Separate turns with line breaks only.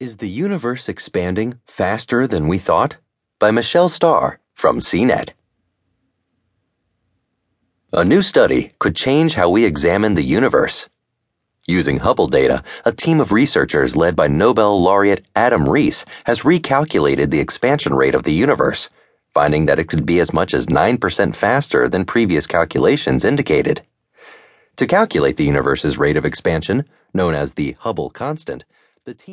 Is the Universe Expanding Faster Than We Thought? by Michelle Starr from CNET. A new study could change how we examine the universe. Using Hubble data, a team of researchers led by Nobel laureate Adam Riess has recalculated the expansion rate of the universe, finding that it could be as much as 9% faster than previous calculations indicated. To calculate the universe's rate of expansion, known as the Hubble constant, the team